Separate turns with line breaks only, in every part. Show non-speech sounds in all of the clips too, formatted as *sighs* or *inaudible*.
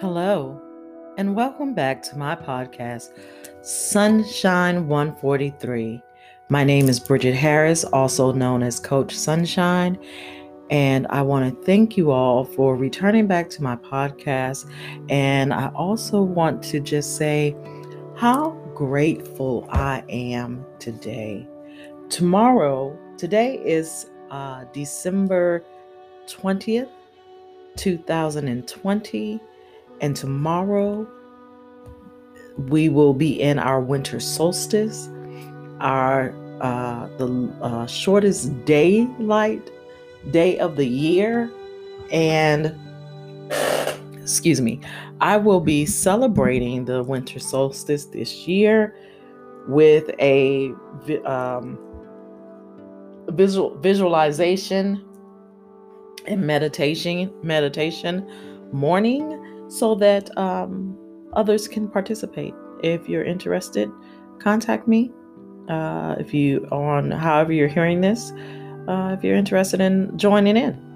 Hello, and welcome back to my podcast, Sunshine 143. My name is Bridget Harris, also known as Coach Sunshine, and I want to thank you all for returning back to my podcast. And I also want to just say how grateful I am today. Tomorrow, today is uh, December 20th, 2020 and tomorrow we will be in our winter solstice, our uh, the uh, shortest daylight day of the year, and excuse me, I will be celebrating the winter solstice this year with a um, visual visualization and meditation meditation morning so that um, others can participate. If you're interested, contact me. Uh, if you on however you're hearing this, uh, if you're interested in joining in.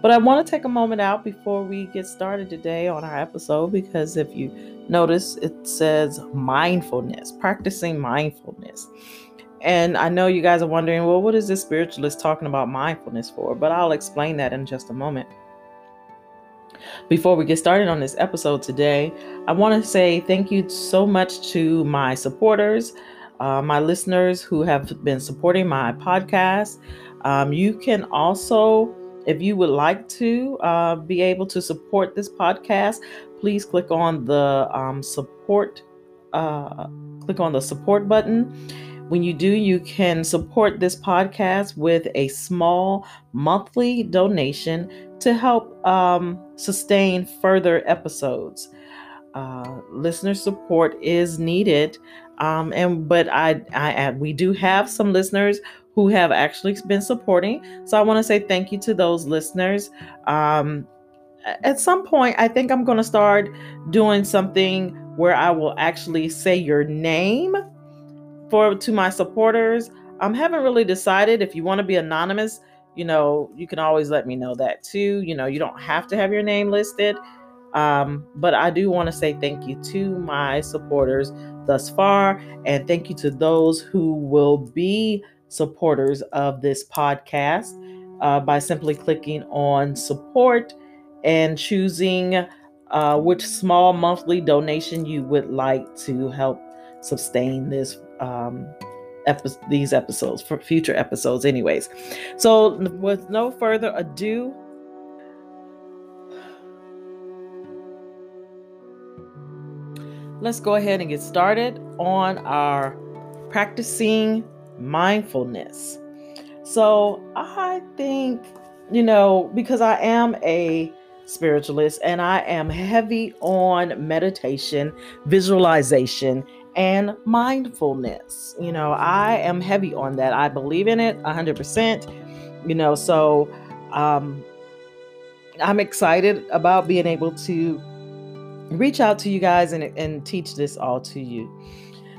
But I want to take a moment out before we get started today on our episode because if you notice, it says mindfulness, practicing mindfulness. And I know you guys are wondering, well, what is this spiritualist talking about mindfulness for? But I'll explain that in just a moment. Before we get started on this episode today, I want to say thank you so much to my supporters, uh, my listeners who have been supporting my podcast. Um, you can also, if you would like to uh, be able to support this podcast, please click on the um, support. Uh, click on the support button. When you do, you can support this podcast with a small monthly donation to help um, sustain further episodes. Uh, listener support is needed, um, and but I, I, we do have some listeners who have actually been supporting. So I want to say thank you to those listeners. Um, at some point, I think I'm going to start doing something where I will actually say your name for to my supporters. I um, haven't really decided if you want to be anonymous you know, you can always let me know that too. You know, you don't have to have your name listed. Um, but I do want to say thank you to my supporters thus far, and thank you to those who will be supporters of this podcast uh, by simply clicking on support and choosing uh, which small monthly donation you would like to help sustain this um, epi- these episodes for future episodes anyways. So with no further ado let's go ahead and get started on our practicing mindfulness. So i think you know because i am a spiritualist and i am heavy on meditation visualization and mindfulness. You know, I am heavy on that. I believe in it 100%. You know, so um, I'm excited about being able to reach out to you guys and, and teach this all to you.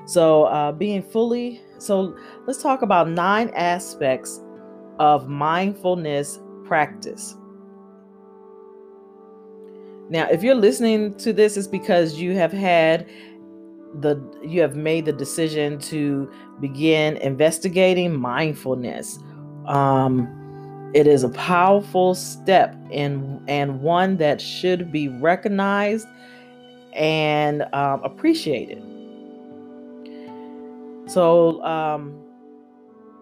So, uh, being fully, so let's talk about nine aspects of mindfulness practice. Now, if you're listening to this, it's because you have had the you have made the decision to begin investigating mindfulness. Um it is a powerful step in and one that should be recognized and um, appreciated. So um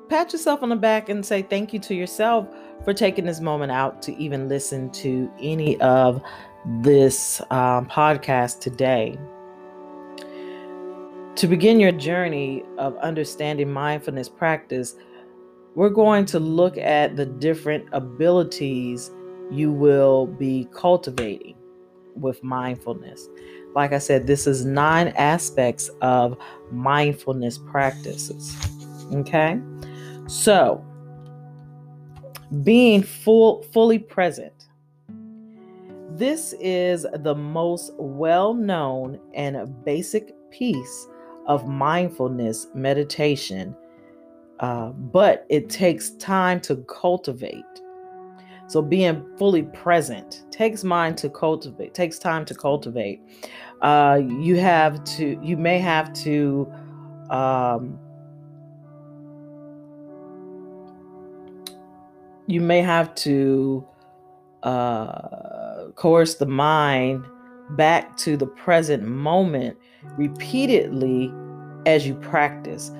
pat yourself on the back and say thank you to yourself for taking this moment out to even listen to any of this um, podcast today to begin your journey of understanding mindfulness practice, we're going to look at the different abilities you will be cultivating with mindfulness. Like I said, this is nine aspects of mindfulness practices. Okay? So, being full fully present. This is the most well-known and basic piece of mindfulness meditation, uh, but it takes time to cultivate. So being fully present takes mind to cultivate, takes time to cultivate. Uh, you have to, you may have to, um, you may have to uh, coerce the mind back to the present moment repeatedly as you practice.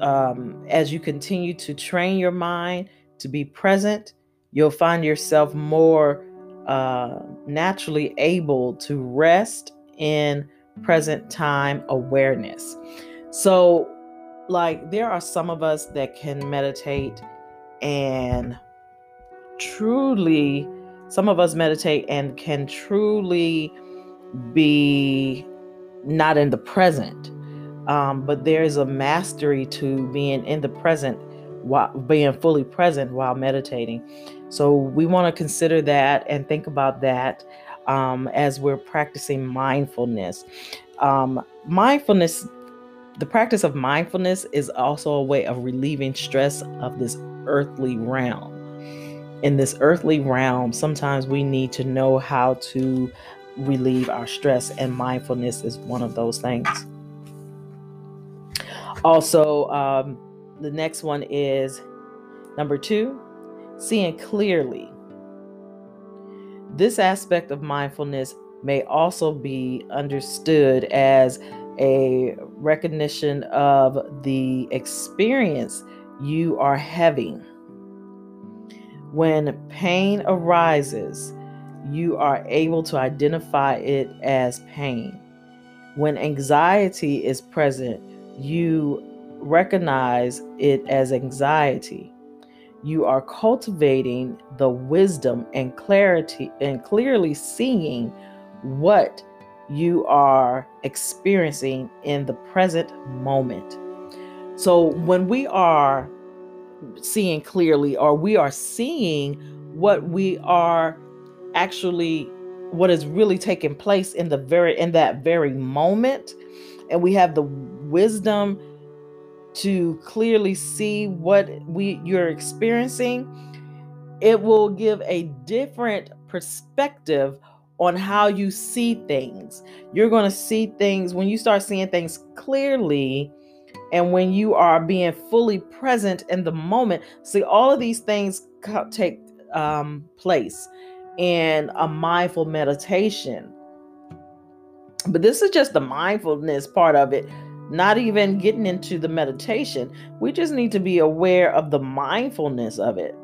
Um, as you continue to train your mind to be present, you'll find yourself more uh, naturally able to rest in present time awareness. So, like, there are some of us that can meditate and truly, some of us meditate and can truly be not in the present. Um, but there's a mastery to being in the present while being fully present while meditating. So we want to consider that and think about that um, as we're practicing mindfulness. Um, mindfulness, the practice of mindfulness is also a way of relieving stress of this earthly realm. In this earthly realm, sometimes we need to know how to relieve our stress, and mindfulness is one of those things. Also, um, the next one is number two, seeing clearly. This aspect of mindfulness may also be understood as a recognition of the experience you are having. When pain arises, you are able to identify it as pain. When anxiety is present, you recognize it as anxiety. You are cultivating the wisdom and clarity and clearly seeing what you are experiencing in the present moment. So when we are seeing clearly or we are seeing what we are actually what is really taking place in the very in that very moment. And we have the wisdom to clearly see what we you're experiencing. It will give a different perspective on how you see things. You're going to see things when you start seeing things clearly and when you are being fully present in the moment see all of these things take um, place in a mindful meditation. But this is just the mindfulness part of it, not even getting into the meditation. We just need to be aware of the mindfulness of it.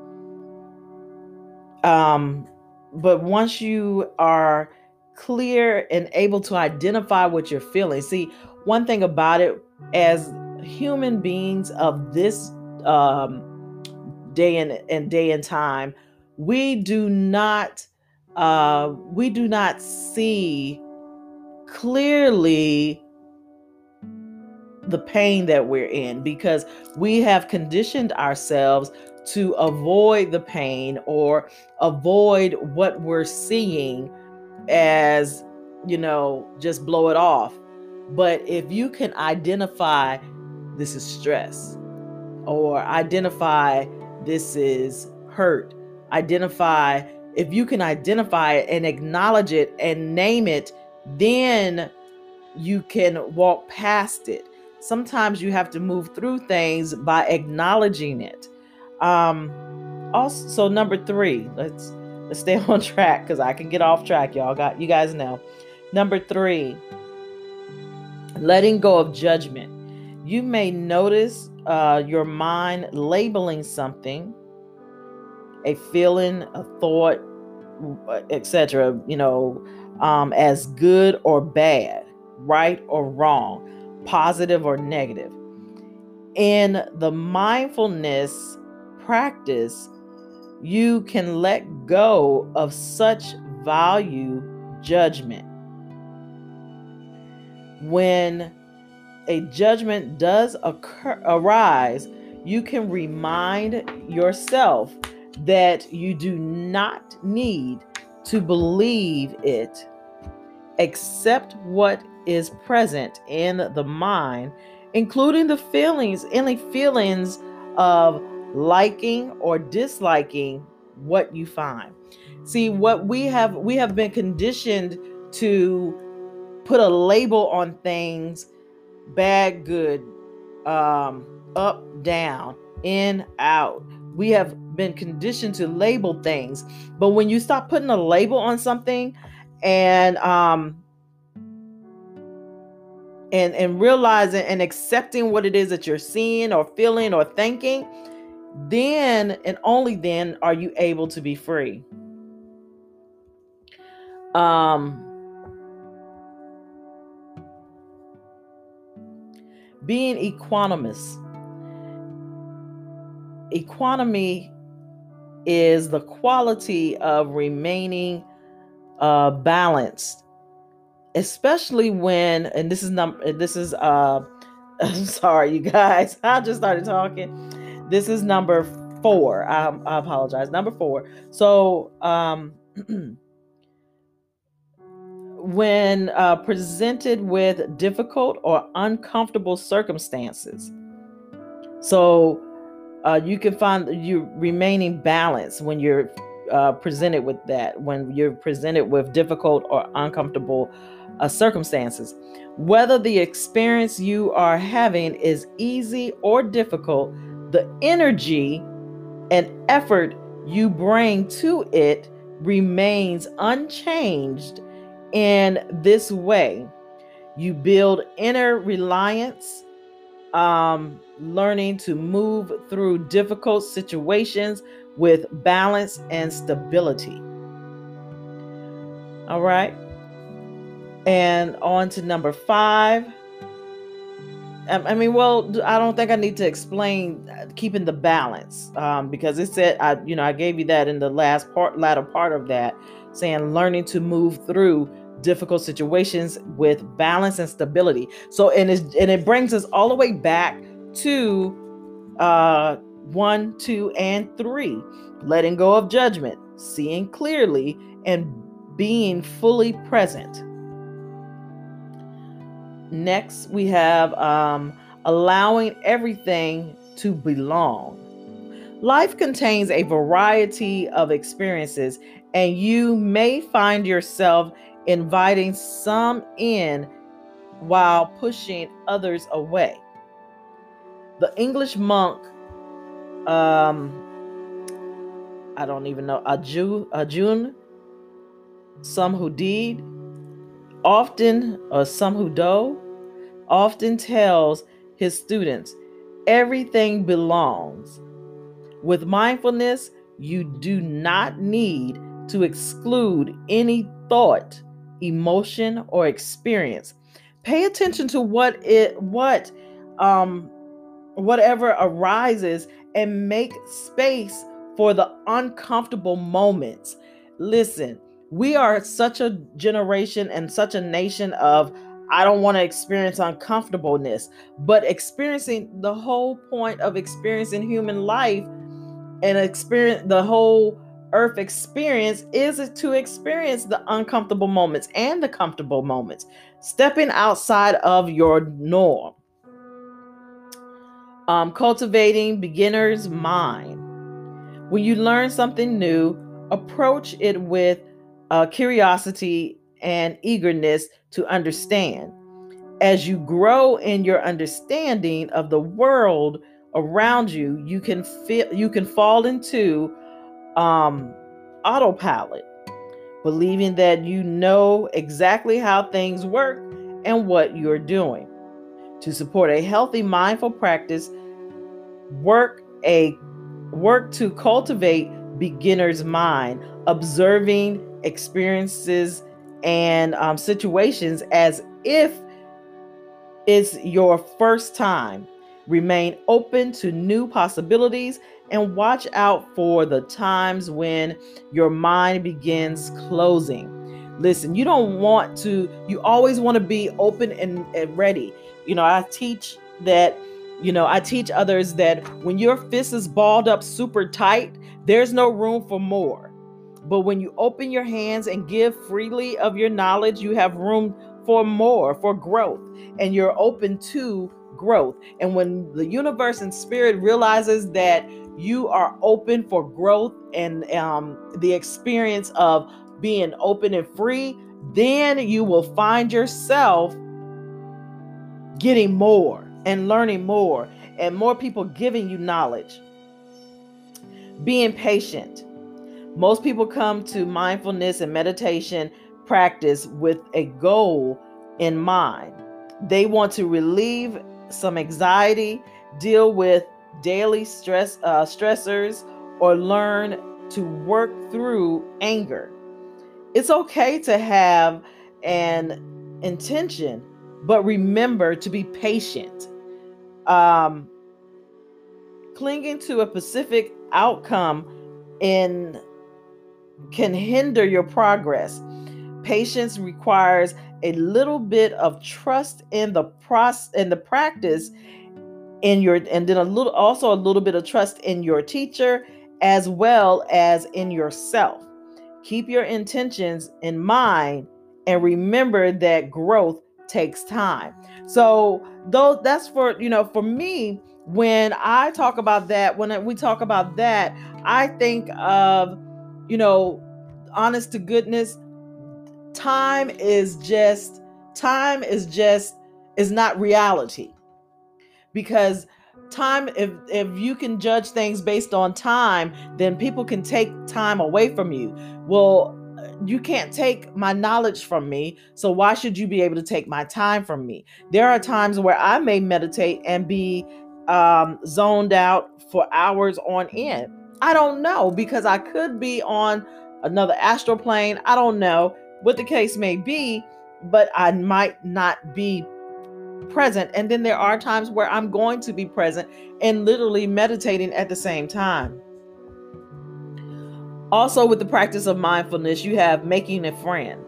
Um, but once you are clear and able to identify what you're feeling, see, one thing about it as human beings of this um, day and, and day and time, we do not uh, we do not see clearly the pain that we're in because we have conditioned ourselves to avoid the pain or avoid what we're seeing as you know just blow it off. But if you can identify this is stress or identify this is hurt identify, if you can identify it and acknowledge it and name it, then you can walk past it. Sometimes you have to move through things by acknowledging it. Um, also, so number three, let's let's stay *laughs* on track because I can get off track. Y'all got you guys know. Number three, letting go of judgment. You may notice uh, your mind labeling something a feeling, a thought, etc., you know, um, as good or bad, right or wrong, positive or negative. In the mindfulness practice, you can let go of such value judgment. When a judgment does occur arise, you can remind yourself that you do not need to believe it. Accept what is present in the mind, including the feelings, any feelings of liking or disliking what you find. See, what we have we have been conditioned to put a label on things bad, good, um, up, down, in, out. We have been conditioned to label things. But when you stop putting a label on something and um and and realizing and accepting what it is that you're seeing or feeling or thinking, then and only then are you able to be free. Um being equanimous. Equanimity is the quality of remaining uh, balanced, especially when, and this is number, this is, uh, *laughs* I'm sorry, you guys, *laughs* I just started talking. This is number four. I, I apologize. Number four. So, um, *clears throat* when uh, presented with difficult or uncomfortable circumstances. So uh, you can find you remaining balanced when you're uh, presented with that, when you're presented with difficult or uncomfortable uh, circumstances. Whether the experience you are having is easy or difficult, the energy and effort you bring to it remains unchanged in this way. You build inner reliance, um, learning to move through difficult situations with balance and stability. All right. And on to number five. I mean, well, I don't think I need to explain uh, keeping the balance um, because it said, I, you know, I gave you that in the last part, latter part of that, saying learning to move through difficult situations with balance and stability. So, and it, and it brings us all the way back to uh, one, two, and three letting go of judgment, seeing clearly, and being fully present. Next, we have um, allowing everything to belong. Life contains a variety of experiences, and you may find yourself inviting some in while pushing others away. The English monk, um, I don't even know, Ajun, Ajun Samhuddin, often, or some who do, often tells his students, everything belongs. With mindfulness, you do not need to exclude any thought, emotion, or experience. Pay attention to what it what um whatever arises and make space for the uncomfortable moments. Listen, we are such a generation and such a nation of I don't want to experience uncomfortableness, but experiencing the whole point of experiencing human life and experience the whole earth experience is to experience the uncomfortable moments and the comfortable moments, stepping outside of your norm. Um, cultivating beginner's mind. When you learn something new, approach it with uh, curiosity and eagerness to understand. As you grow in your understanding of the world around you, you can feel you can fall into um, autopilot, believing that you know exactly how things work and what you're doing. To support a healthy mindful practice, work a work to cultivate beginner's mind, observing experiences and um, situations as if it's your first time. Remain open to new possibilities and watch out for the times when your mind begins closing. Listen, you don't want to, you always want to be open and, and ready. You know, I teach that you know, I teach others that when your fist is balled up super tight, there's no room for more. But when you open your hands and give freely of your knowledge, you have room for more, for growth, and you're open to growth. And when the universe and spirit realizes that you are open for growth and um, the experience of being open and free, then you will find yourself getting more and learning more, and more people giving you knowledge. Being patient. Most people come to mindfulness and meditation practice with a goal in mind. They want to relieve some anxiety, deal with daily stress uh, stressors, or learn to work through anger. It's okay to have an intention, but remember to be patient. Um, clinging to a specific outcome in can hinder your progress. Patience requires a little bit of trust in the process in the practice in your and then a little also a little bit of trust in your teacher as well as in yourself. Keep your intentions in mind and remember that growth takes time. So, though that's for, you know, for me, when I talk about that, when we talk about that, I think of, you know, honest to goodness, time is just, time is just, is not reality. Because time if if you can judge things based on time then people can take time away from you. Well you can't take my knowledge from me so why should you be able to take my time from me? There are times where i may meditate and be um, zoned out for hours on end. I don't know because i could be on another astral plane. I don't know what the case may be but i might not be present. And then there are times where I'm going to be present and literally meditating at the same time. Also, with the practice of mindfulness, you have making a friend.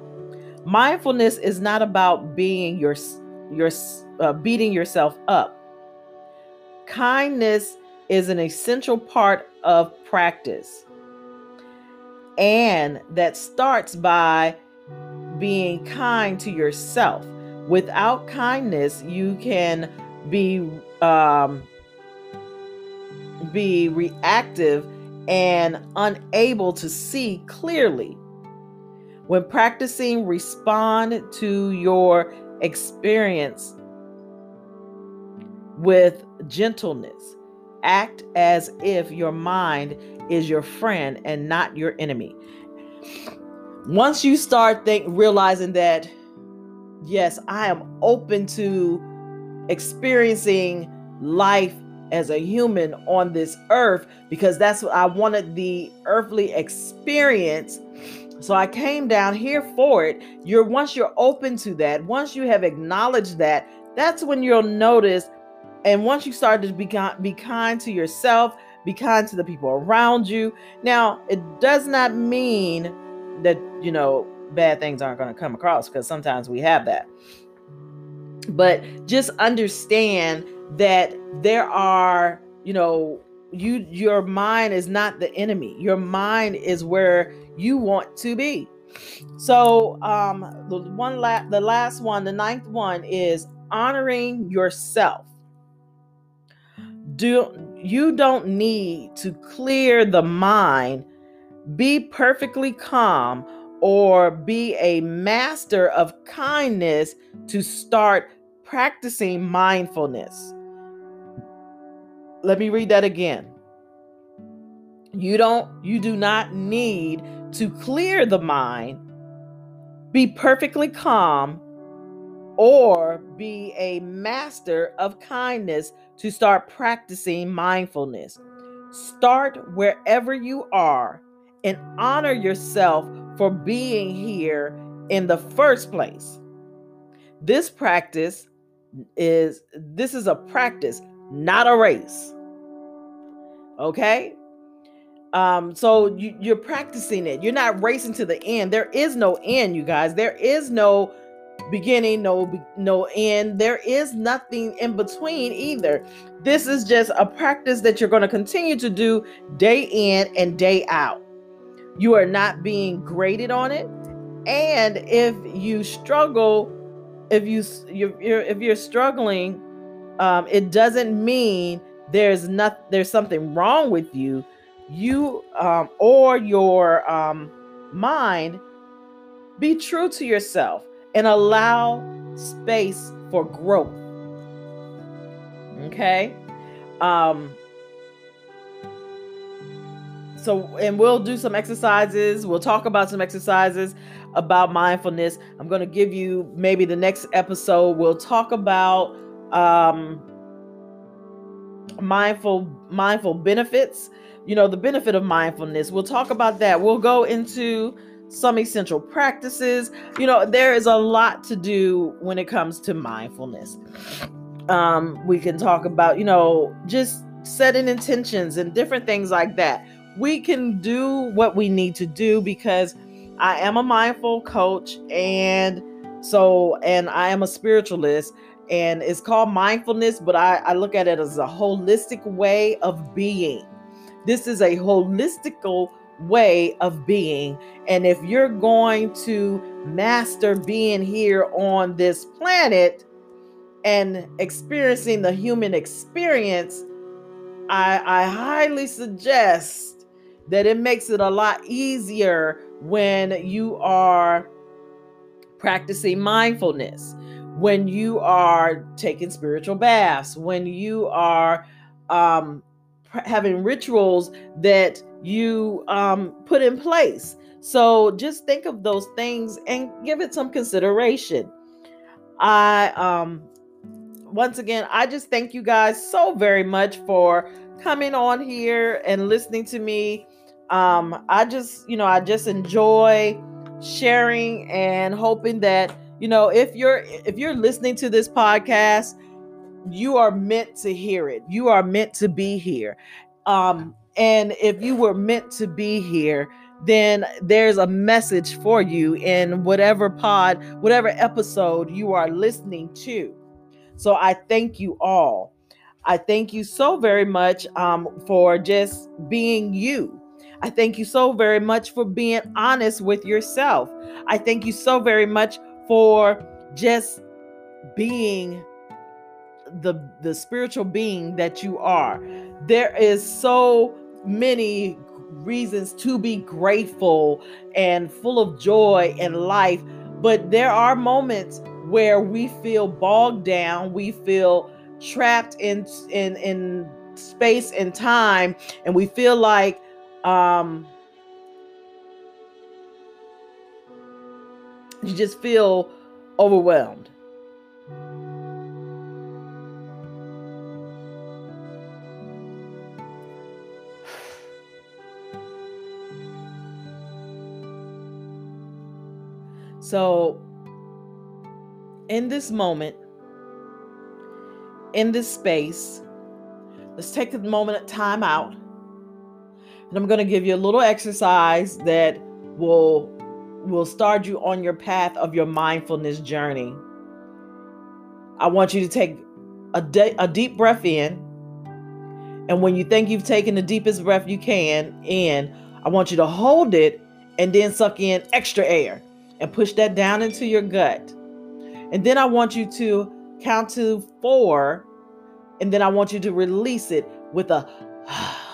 Mindfulness is not about being your your uh, beating yourself up. Kindness is an essential part of practice. And that starts by being kind to yourself. Without kindness you can be um, be reactive and unable to see clearly. When practicing respond to your experience with gentleness. Act as if your mind is your friend and not your enemy once you start think realizing that yes, I am open to experiencing life as a human on this earth because that's what I wanted the earthly experience. So I came down here for it. You're once you're open to that, once you have acknowledged that, that's when you'll notice. And once you start to be, be kind to yourself, be kind to the people around you. Now, it does not mean that, you know, bad things aren't going to come across because sometimes we have that. But just understand that there are, you know, you your mind is not the enemy. Your mind is where you want to be. So, um the one la- the last one, the ninth one is honoring yourself. Do you don't need to clear the mind. Be perfectly calm or be a master of kindness to start practicing mindfulness. Let me read that again. You don't you do not need to clear the mind, be perfectly calm or be a master of kindness to start practicing mindfulness. Start wherever you are and honor yourself for being here in the first place. This practice is this is a practice, not a race. Okay? Um, so you, you're practicing it. You're not racing to the end. There is no end, you guys. There is no beginning, no no end. There is nothing in between either. This is just a practice that you're going to continue to do day in and day out you are not being graded on it and if you struggle if you you're, if you're struggling um, it doesn't mean there's not there's something wrong with you, you um, or your um, mind, be true to yourself and allow space for growth. Okay. Um, so and we'll do some exercises. We'll talk about some exercises about mindfulness. I'm going to give you maybe the next episode. We'll talk about um mindful mindful benefits you know the benefit of mindfulness. We'll talk about that. We'll go into some essential practices. You know there is a lot to do when it comes to mindfulness. Um we can talk about you know just setting intentions and different things like that we can do what we need to do because I am a mindful coach and so and I am a spiritualist and it's called mindfulness, but I, I look at it as a holistic way of being. This is a holistical way of being. And if you're going to master being here on this planet and experiencing the human experience, I, I highly suggest that it makes it a lot easier when you are practicing mindfulness, when you are taking spiritual baths, when you are um, having rituals that you um, put in place. So just think of those things and give it some consideration. I um once again, I just thank you guys so very much for coming on here and listening to me um, I just, you know, I just enjoy sharing and hoping that, you know, if you're if you're listening to this podcast, you are meant to hear it. You are meant to be here. Um, and if you were meant to be here, then there's a message for you in whatever pod, whatever episode you are listening to. So I thank you all. I thank you so very much um, for just being you. I thank you so very much for being honest with yourself. I thank you so very much for just being the the spiritual being that you are. There is so many reasons to be grateful and full of joy in life, but there are moments where we feel bogged down, we feel trapped in in in space and time and we feel like um you just feel overwhelmed. So in this moment in this space let's take a moment of time out and I'm going to give you a little exercise that will will start you on your path of your mindfulness journey. I want you to take a, de- a deep breath in. And when you think you've taken the deepest breath you can in, I want you to hold it and then suck in extra air and push that down into your gut. And then I want you to count to four. And then I want you to release it with a *sighs* *sighs*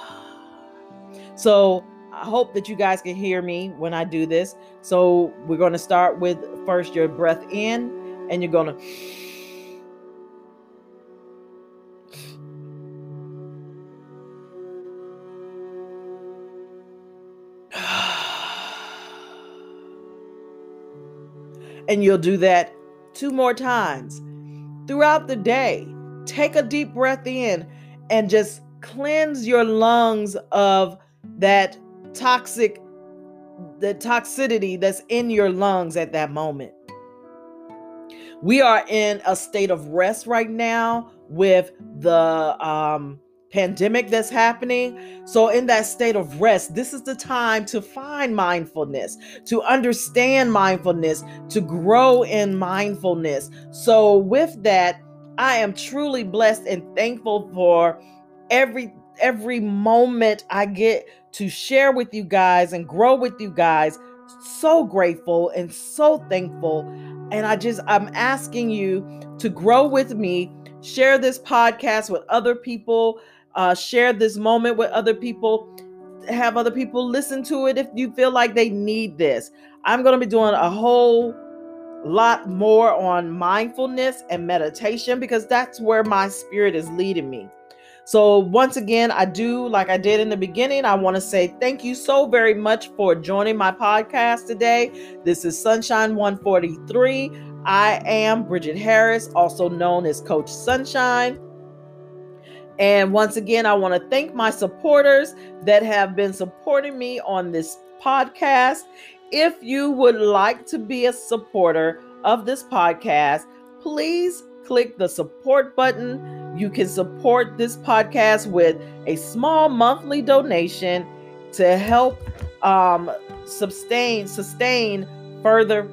So I hope that you guys can hear me when I do this. So we're going to start with first your breath in, and you're going *sighs* to. And you'll do that two more times throughout the day. Take a deep breath in and just cleanse your lungs of that toxic the toxicity that's in your lungs at that moment. We are in a state of rest right now with the um, pandemic that's happening. So, in that state of rest, this is the time to find mindfulness, to understand mindfulness, to grow in mindfulness. So, with that, I am truly blessed and thankful for every every moment I get to share with you guys and grow with you guys. So grateful and so thankful. And I just, I'm asking you to grow with me, share this podcast with other people. uh, share this moment with other people. Have other people listen to it if you feel like they need this. I'm going to be doing a whole lot more on mindfulness and meditation because that's where my spirit is leading me. So, once again, I do, like I did in the beginning, I want to say thank you so very much for joining my podcast today. This is Sunshine 143. I am Bridget Harris, also known as Coach Sunshine. And once again, I want to thank my supporters that have been supporting me on this podcast. If you would like to be a supporter of this podcast, please click the support button. You can support this podcast with a small monthly donation to help um, sustain sustain further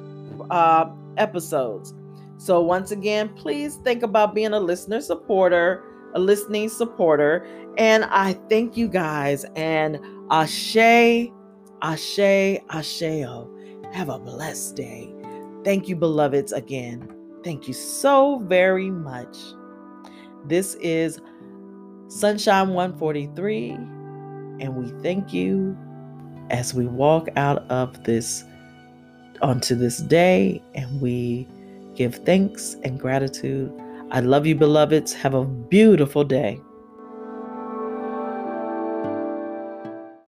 uh, episodes. So once again, please think about being a listener supporter, a listening supporter, and I thank you guys. And ashe, ashe, asheo. Have a blessed day. Thank you, beloveds, again. Thank you so very much. This is Sunshine 143, and we thank you as we walk out of this onto this day and we give thanks and gratitude. I love you, beloveds. Have a beautiful day.